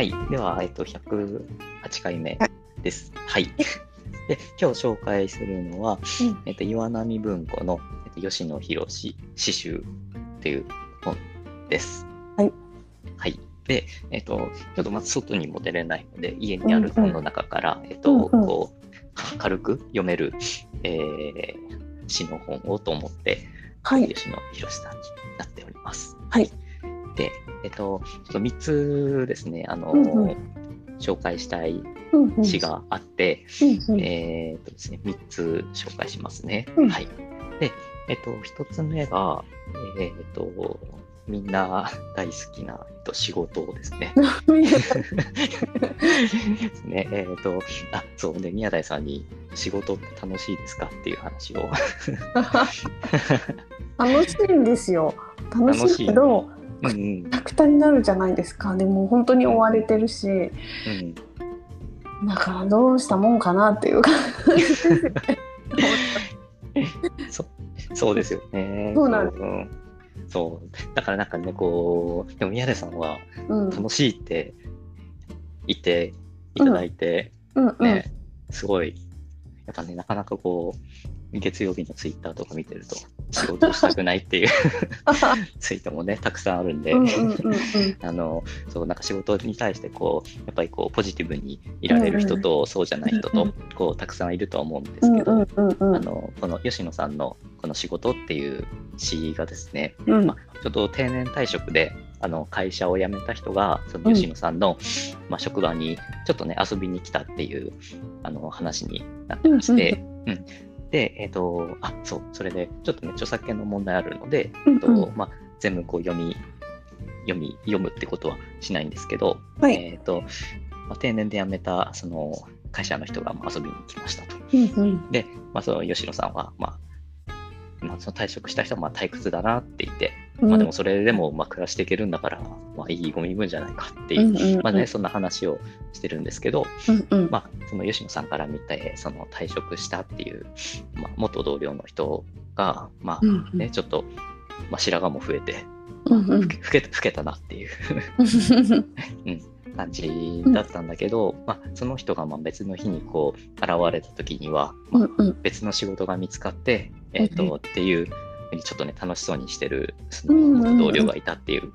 はい。では、えっと、108回目です。はい。で、今日紹介するのは、うんえっと、岩波文庫の、えっと、吉野博詩集っていう本です。はい。はい。で、えっと、ちょっとまず外にも出れないので、家にある本の中から、えっと、うんうんこう、軽く読める、えー、詩の本をと思って、はい。吉野博さんになっております。はい。で、えっと、ちょっと3つですね、あの、うんうん紹介したい詩があって、うんうんえっとですね、3つ紹介しますね。うんはい。で、えっと、1つ目が、えっと、みんな大好きな、えっと、仕事ですね。ですね。えっと、あ、そうで、宮台さんに仕事って楽しいですかっていう話を。楽しいんですよ。楽しいけど、うんうん。くたくたになるじゃないですか。でも本当に追われてるし、うんだからどうしたもんかなっていう感じ。ですよね。そそうですよね。そうなんです。んそう。だからなんかね、こう、でも宮根さんはうん。楽しいって言っていただいて、うんうん。ね、すごい、やっぱね、なかなかこう、月曜日のツイッターとか見てると、仕事をしたくないっていう ツイートもね、たくさんあるんで、うんうんうんうん。あの、そう、なんか仕事に対して、こう、やっぱりこう、ポジティブにいられる人と、そうじゃない人とうんうん、こう、たくさんいるとは思うんでうんすけど、うんうんうんあの、この吉野さんのこの仕事っていう詩がですね、うん。まあ、ちょっと定年退職で、あの、会社を辞めた人が、その吉野さんの、まあ、職場にちょっとね、遊びに来たっていう、あの、話になってまして、うんで、えっ、と、あ、そう、それで、ちょっとね、著作権の問題あるので、うんえっと、まあ、全部こう読み、読み、読むってことはしないんですけど、はい。えっ、と、まあ、定年で辞めた、その、会社の人がまあ遊びに来ましたと。うんうん。で、まあ、その吉野さんは、まあ、まあ、その退職した人はまあ退屈だなって言って、まあ、でもそれでもまあ暮らしていけるんだから、まあ、いいご身分じゃないかっていう、うんうんうん。まあね、そんな話をしてるんですけど、うんうん。まあ、その吉野さんから見て、その退職したっていう、まあ、元同僚の人が、まあうんうん。ね、ちょっと、まあ、白髪も増えて、うんうん。老け老けたなっていう 感じだったんだけど、まあ、その人がまあ別の日にこう現れた時には、まあうんうん。別の仕事が見つかって、えっ、うんと、っていうにちょっとね、楽しそうにしてる、その元同僚がいたっていう。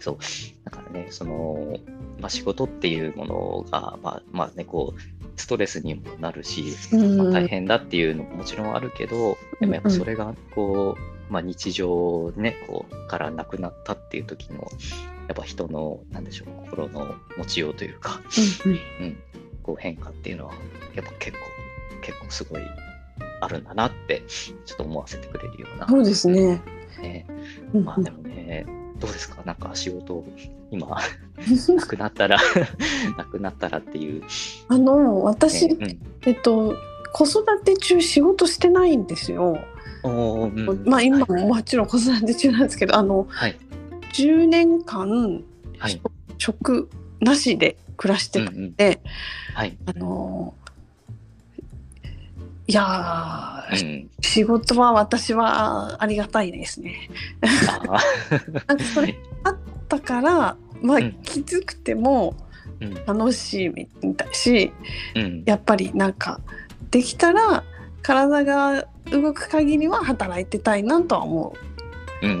そう。だからね、その、まあ仕事っていうものが、まあ、まあね、こう、ストレスにもなるし、うんまあ、大変だっていうのももちろんあるけど、でもやっぱそれが、こう、まあ日常ね、こう、からなくなったっていう時の、やっぱ人の、なんでしょう、心の持ちようというか、うん。うん、こう変化っていうのは、やっぱ結構、結構すごいあるんだなって、ちょっと思わせてくれるような。そうですね。ね。うんまあでもね、どうですか？なんか仕事、今、なくなったら、なくなったらっていう。あの私、ねえっと子育て中仕事してないんですよ。うん、おーうんまあ今ももちろん子育て中なんですけど、あのはい。10年間、はい職なしで暮らしてたうんうんんで、はい。あのいやー、うん。仕事は私はありがたいですね。あ なんかそれあったから、まあ、うんきつくても。楽しいみたいしうん。やっぱりなんかできたら体が動く限りは働いてたいなとは思うんう、う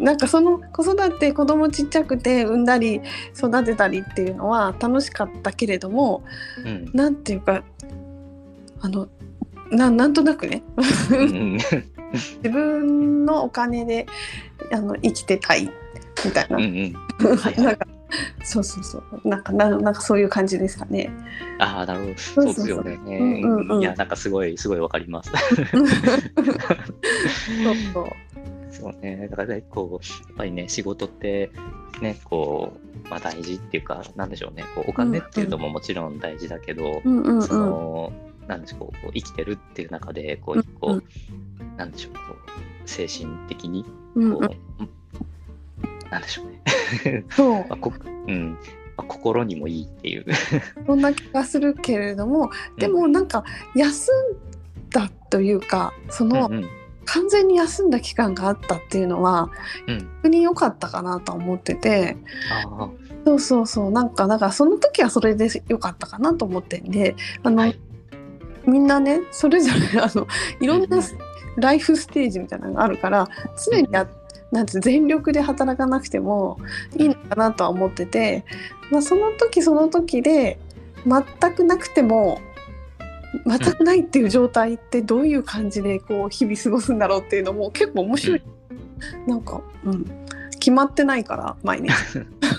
ん、なんかその子育て子供ちっちゃくて産んだり育てたりっていうのは楽しかったけれどもうん。なんていうかあのななんとなくねうん。自分のお金であの生きてたいみたいな、うんうん。はいはいなんかそうそうそうなんかななんかそういう感じですかね。ああ、なるほど。そそうですよね。うんうんうんいや、なんかすごい、すごいわかります。そうそうそうね。だからね、こう、やっぱりね、仕事って、ね、こう、まあ大事っていうか、なんでしょうね。こうお金っていうのももちろん大事だけど、うんうんそうんの、なんでしょう、こう生きてるっていう中で、こう、一個、うなんでしょう、こう、精神的に、こう、なんでしょうね。そう。まあこうん。まあ心にもいいっていう。そんな気がするけれどもでもなんか休んだというかそのうんうん。完全に休んだ期間があったっていうのはうん。逆に良かったかなと思ってて。そうそうそう。なんかだからその時はそれでよかったかなと思ってんであの、はいみんなねそれぞれ あのいろんなライフステージみたいなのがあるから常にやなんて全力で働かなくてもい。いのかなとは思ってて、まあ、その時その時で全くなくても全くないっていう状態ってどういう感じでこう日々過ごすんだろうっていうのも結構面白い、なんか、うん、決まってないから毎日。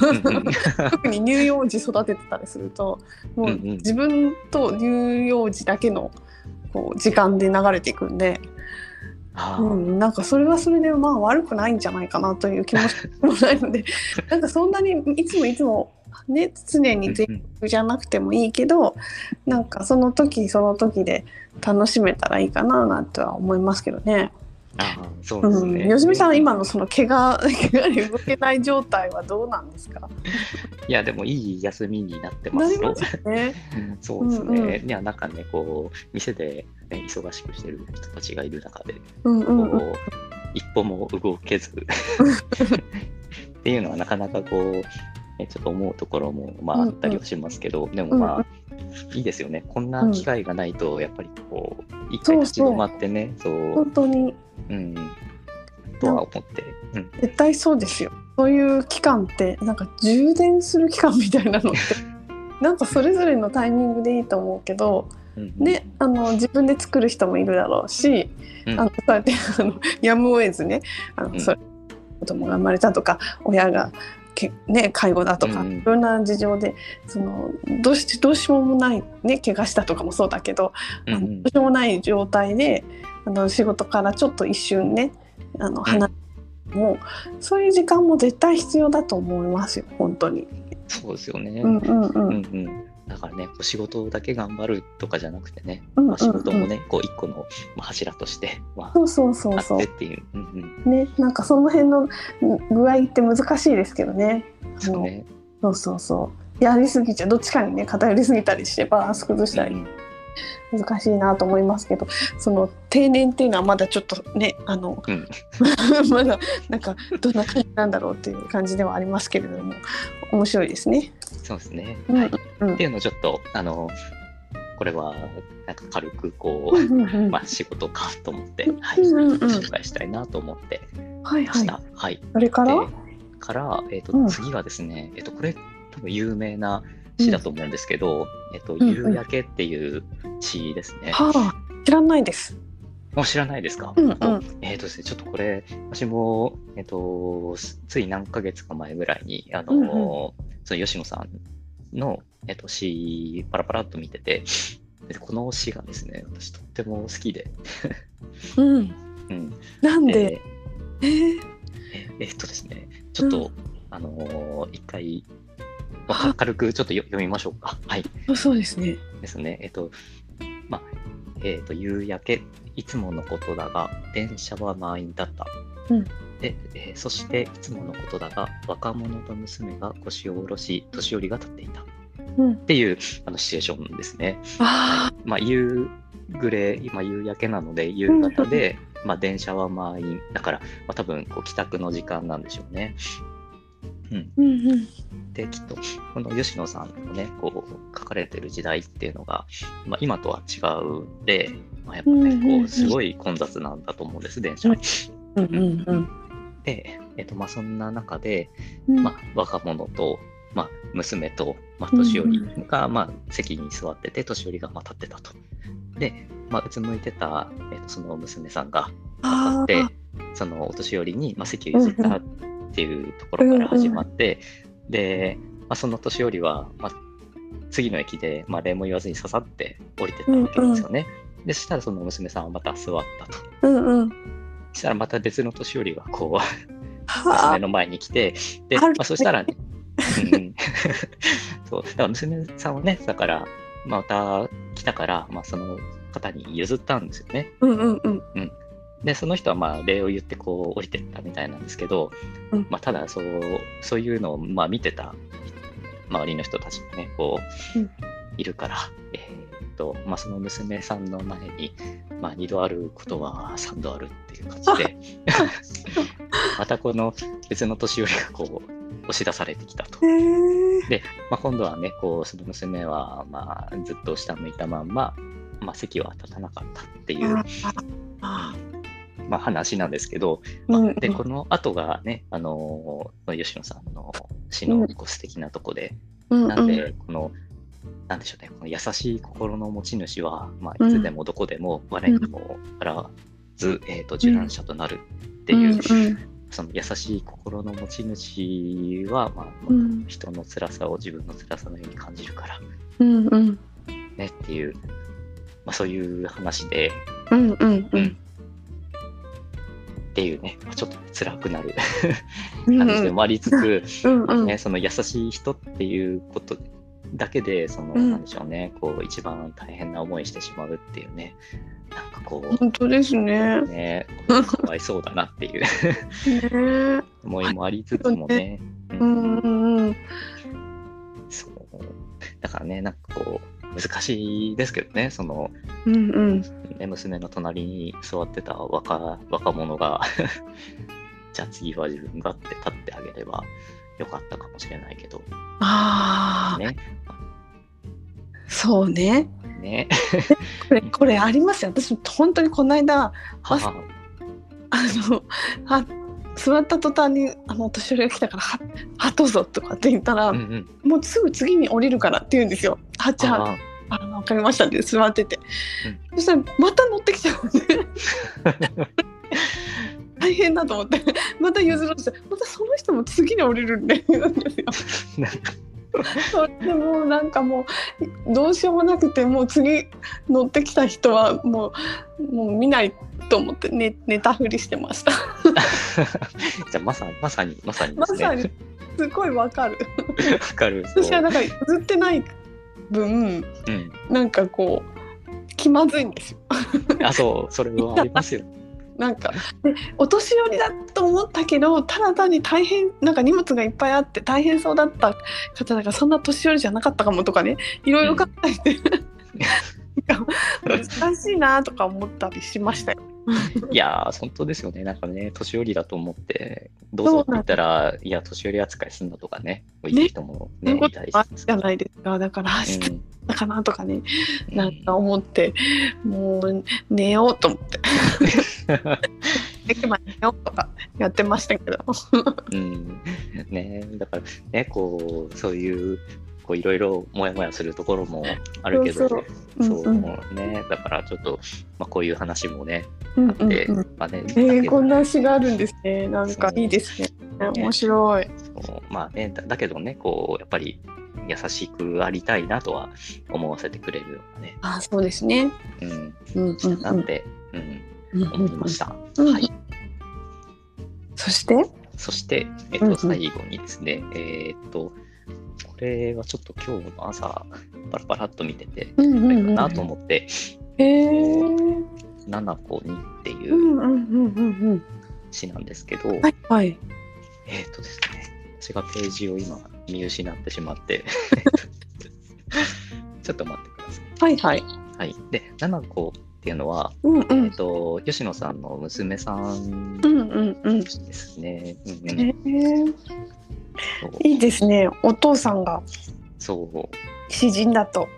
特に乳幼児育ててたりするともう自分と乳幼児だけのこう時間で流れていくんで、うん、なんかそれはそれでまあ悪くないんじゃないかなという気持ち もないのでなんかそんなにいつもいつもね常に全力じゃなくてもいいけどなんかその時その時で楽しめたらいいかななんては思いますけどね。あーそうですうん、ね。よしみさん今のその怪我怪我に動けない状態はどうなんですか？いや、でもいい休みになってますよ。なりま。すよね。うんそうですね。うんうん。いや、なんかね、こう、店で、ね、忙しくしてる人たちがいる中で、うんうん。うんこう、一歩も動けず。っていうのはなかなかこう、ねちょっと思うところも、まあ、うんうん。あったりはしますけど、でもまあ、いいですよね。こんな機会がないと、やっぱりこう、一回立ち止まってね、そう、本当にうん、とは思って、うん、絶対そうですよ。そういう期間ってなんか充電する期間みたいなのって なんかそれぞれのタイミングでいいと思うけど、うん、ね、あの自分で作る人もいるだろうし、うん。あのそうやってあのやむを得ずねあの、うん。それ子供が生まれたとか親がけ、ね、介護だとか、うんうん。いろんな事情でそのどうしどうしようもない、ね、怪我したとかもそうだけど、うんどうしようもない状態であの仕事からちょっと一瞬ねあの離れても、そういう時間も絶対必要だと思いますよ本当に。そうですよね。うんうんうんうんうん、だからね、こう仕事だけ頑張るとかじゃなくてね、うんうんうんまあ、仕事もね、こう一個のまあ柱として、まそうそうそあ、あうそうってっていう。うんうん、ねなんかその辺の具合って難しいですけどね。そうね。そうそうそうやりすぎちゃどっちかにね偏りすぎたりしてバランス崩したりうん難しいなと思いますけどその定年っていうのはまだちょっとねあの、うん まだなんかどんな感じなんだろうっていう感じではありますけれども面白いですね。そうですね。うんはい。うんっていうのをちょっと、あの、これは、なんか軽くこう、うんうんうんまあ仕事かと思って、はい、うんうんうん紹介したいなと思ってはいはいました。はい。それから、でから、えっ、と、うん次はですね、えっ、と、これ、多分有名な詩だと思うんですけど、えっ、と、んうん。夕焼けっていう詩ですね。はあ知らないです。もう知らないですか、うんうん。えっ、とですね、ちょっとこれ、私も、えっ、と、つい何ヶ月か前ぐらいに、あの、うんうん。その吉野さんの、えっ、と、詩、パラパラっと見てて、でこの詩がですね、私とっても好きで、うん、うん。なんで、えー。えー？ええっとですね、ちょっと、あのー一回、まあか軽くちょっとよ読みましょうか。はい。そうですね。ですね。えっと、まあ、えっと、夕焼け、いつものことだが、電車は満員だった。うんで、えーそして、いつものことだが、若者と娘が腰を下ろし、年寄りが立っていた。っうん、ていうあのシチュエーションですね。あまあ、夕暮れ、今夕焼けなので、夕方で、まあ、電車は満員。だから、まあ、多分、こう帰宅の時間なんでしょうね。うん。ーうんうんで、きっと、この吉野さんのね、こう、書かれてる時代っていうのが、まあ、今とは違うんで、まあ、やっぱね、うんうんうんこう、すごい混雑なんだと思うんです、電車。うん。うんうんで、えっと、まあ、そんな中で、うん。まあ、若者と、まあ、娘と、まあ、年寄りうんが、まあ、席に座ってて、年寄りが、まあ、立ってたと。で、まあ、うつむいてた、えっと、その娘さんが、あでー、そのお年寄りに、まあ、席を譲ったっていうところから始まって、で、まあ、その年寄りは、まあ、次の駅で、まあ、礼も言わずに刺さって降りてったわけですよね。で、そしたらその娘さんはまた座ったと。うんうん。そしたらまた別の年寄りがこう、は娘の前に来て、で、まあ、そしたらね、うん、そう、だから娘さんはね、だから、また来たから、まあ、その方に譲ったんですよね。うんうん。うんで、その人はまあ礼を言ってこう降りてったみたいなんですけど、うんまあ、ただそう、そういうのをまあ見てた周りの人たちもね、こう、うんいるから、えーっと、まあ、その娘さんの前に、まあ、二度あることは三度あるっていう感じで、またこの別の年寄りがこう、押し出されてきたと。へえ。まあ、今度はね、こう、その娘は、まあ、ずっと下向いたまんま、まあ、席は立たなかったっていう、あまあ、話なんですけど、まあで、この後がね、あのー吉野さんの詩のこう素敵なとこで、うんなんで、この、なんでしょうね、この優しい心の持ち主は、まあ、いつでもどこでも我にもあらず、えー、と受難者となるっていう、うんその優しい心の持ち主は、まあ、うん。人の辛さを自分の辛さのように感じるからうんうん。ねっていう、まあ、そういう話で、うんうん。うんっていうね、まあちょっと辛くなるうん感じでもありつつ、うんうん。ね、その優しい人っていうことだけで、その、うん。なんでしょうね、こう、一番大変な思いしてしまうっていうね、なんかこ本当ですね。う、ね、かわいそうだなっていうね。思いもありつつもね、ううん。んうんうん。そう。だからね、なんかこう、難しいですけどね、その、うんうん。ね、娘の隣に座ってた若若者が、じゃあ次は自分がって立ってあげればよかったかもしれないけど、ああね、そうね。ね、これこれありますよ。私本当にこの間は。あのあ座った途端にあのお年寄りが来たから「ははどうぞ」とかって言ったら、うんうん、もうすぐ次に降りるからって言うんですよ。あじゃあの分かりましたって座ってて、そしたらまた乗ってきちゃうんで大変だと思って。また譲ろうとしてまたその人も次に降りるんでんですよ。それでもうなんかもうどうしようもなくてもう次乗ってきた人はもうもう見ないと思って寝寝たふりしてました。じゃあまさまさにまさに。ますさにすごいわかる。わかる。私はなんか譲ってない分うん。なんかこう気まずいんですよ。あ、そう、それはありますよ。なんか。でお年寄りだと思ったけどただ単に大変なんか荷物がいっぱいあって大変そうだった方だからそんな年寄りじゃなかったかもとかねいろいろ考えて、なんか難しいなとか思ったりしましたよ。いやー、本当ですよね。なんかね、年寄りだと思って、どうぞって言ったら、いや、年寄り扱いすんだとかね、こう言う人もね、そういたりじゃないですかだから明日だかなとかね、なんか思ってもう寝ようと思って で寝ようとかやってましたけど。うん。うんね、だからね、こう、そういう、こういろいろもやもやするところもあるけど、そそう。ね、だからちょっと、まあ、こういう話もね、うんあって、うん。うんまあね、こんな詩があるんですね。なんかいいですね。ね面白い。そう。まあねだ、だけどね、こう、やっぱり優しくありたいなとは思わせてくれるようなね、あ、そうですね。うん、うんうん詩だなん、うん思いました。うんはい。そして、そして、えっと、うんうん最後にですね、えーっと、これはちょっと今日の朝、パラパラっと見てて、うんうんうんあれかなと思って、へえ。うん七子にっていううんうんうんうん詩なんですけど、うん。はいはい。えーっとですね、私がページを今見失ってしまって、ちょっと待ってください。はいはい。はい。で、七子っていうのは、うんうえっん。と、吉野さんの娘さん。ですね。いいですね。お父さんがそう。詩人だと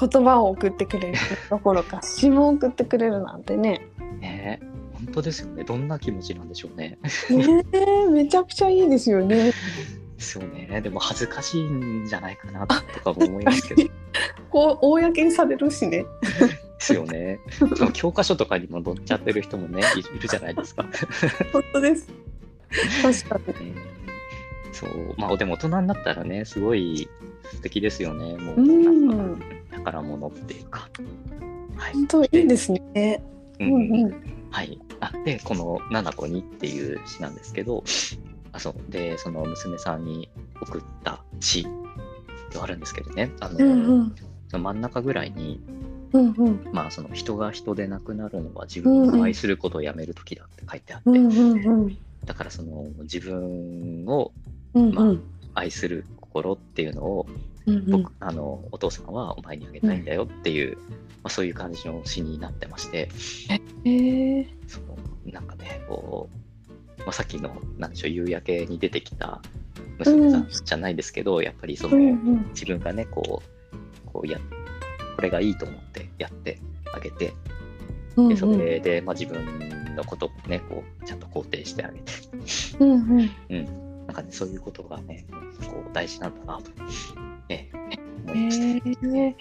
言葉を送ってくれる どころか詩も送ってくれるなんてね。ね本当ですよね。どんな気持ちなんでしょうね。ねえ、めちゃくちゃいいですよね。ですよね。でも恥ずかしいんじゃないかなとかも思いますけど。でこう公にされるしね。すよね。その 教科書とかにも載っちゃってる人もね、いいるじゃないですか。本当です。確かに。ねそう。まあでも大人になったらね、すごい素敵ですよね。もう、うんなんか宝物っていうか。はい。本当いいですね。ううんんうん。はい。あで、この「七子に」っていう詩なんですけど、あそうで、その娘さんに送った詩ではあるんですけどね、あの、うんうん。その真ん中ぐらいに、うんうん。まあ、その人が人でなくなるのは自分を愛することをやめる時だって書いてあって、うんうんうん。だからその自分をうんま愛する心っていうのをうん僕、あのお父さんはお前にあげたいんだよっていう、まあ、そういう感じの詩になってまして、へえ。そのなんかねこう、まあ、さっきのなんでしょう夕焼けに出てきた娘さんじゃないですけど、やっぱりその、うんうん。自分がね、こう、こうや、これがいいと思ってやってあげて、うんでそれで、まあ、自分のことをね、こう、ちゃんと肯定してあげて、うんうん。うん。なんかね、そういうことがね、こう、大事なんだなと、ね、思いへました。え。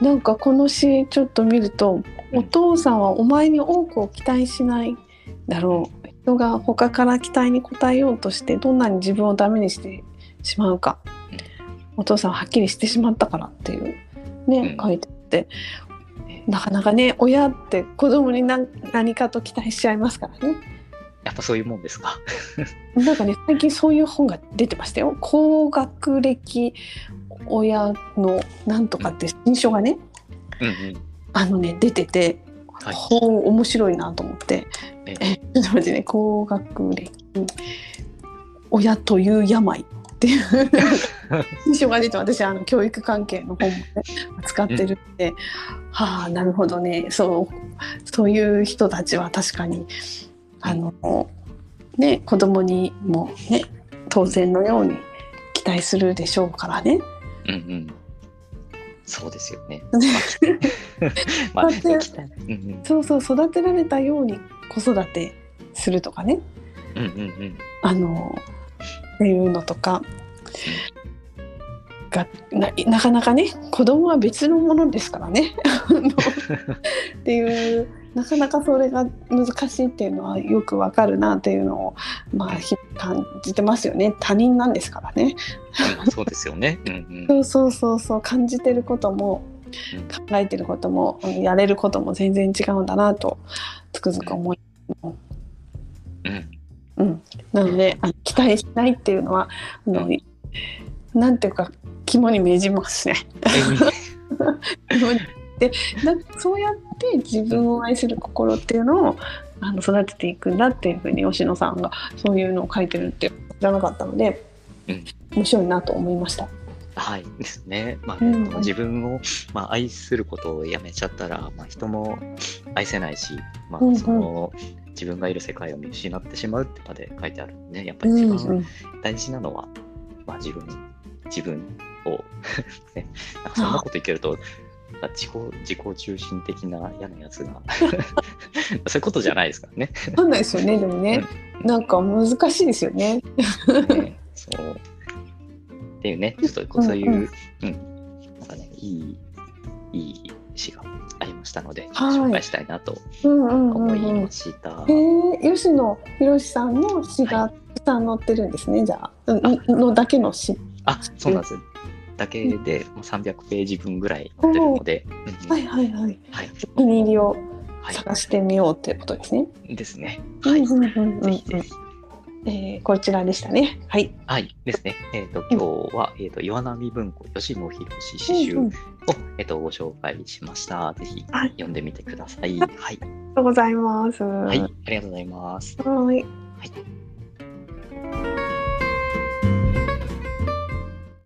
なんかこの詩ちょっと見るとお父さんはお前に多くを期待しないだろう。人が他から期待に応えようとしてどんなに自分をダメにしてしまうか。お父さんははっきりしてしまったからっていうね、うん。書いてあって。なかなかね親って子供に何何かと期待しちゃいますからね。やっぱそういうもんですか。なんかね最近そういう本が出てましたよ。高学歴親のなんとかって新書がねうんうん。あのね出てて、はい。ほう面白いなと思って。え。えちょっと待ってね高学歴親という病っていう新書が出て私あの教育関係の本もね使ってるんで、はあなるほどねそうそういう人たちは確かにあのね子供にもね当然のように期待するでしょうからね。うんうん。そうですよね。ね まあ、そうそう育てられたように子育てするとかねうん。うんうんうん。あのっていうのとかがななかなかね子供は別のものですからねっていうなかなかそれが難しいっていうのはよくわかるなっていうのをまあ感じてますよね他人なんですからねうんそうですよね。うんうん。そうそうそうそう感じてることもうん考えてることもうんやれることも全然違うんだなとつくづく思いうん。うん、なのであの期待しないっていうのはあの、なんていうか肝に銘じますね。でなんかそうやって自分を愛する心っていうのをあの育てていくんだっていうふうに吉野さんがそういうのを書いてるって知らなかったので、うん。面白いなと思いました。はい。ですね。まあ、うん。自分を、まあ、愛することをやめちゃったら、まあ、人も愛せないし、まあうんうん。その自分がいる世界を見失ってしまうってまで書いてあるんでね、やっぱうんうん。り一番大事なのは、まあ、自分、自分を、ね、なんかそんなこと言ってると、自己自己中心的な嫌なやつが。そういうことじゃないですからね。わかんないですよね でもね、なんか難しいですよね。ねそう。っていうね、ちょっとそういう、ううん。ん、なんかね、いい、いい詩がありましたので、はい紹介したいなとうんうんうん思いうんました。えー、吉野博さんの詩がたくさん載ってるんですね、じゃあ、うんのだけの詩。あ、そうなんです。だけでもう300ページ分ぐらい載ってるので、うんはいはいはい。はい。お気に入りをはい探してみようっていうことですね。ですね。はい。うんうんうんうんぜひぜひ。えーこちらでしたね。はい。はい。ですね。えっ、と、今日は、えっ、と、岩波文庫吉野博詩集を、うんうんえっ、と、ご紹介しました。ぜひはい読んでみてください。はい。ありがとうございます。は。はいありがとうございます。はい。はい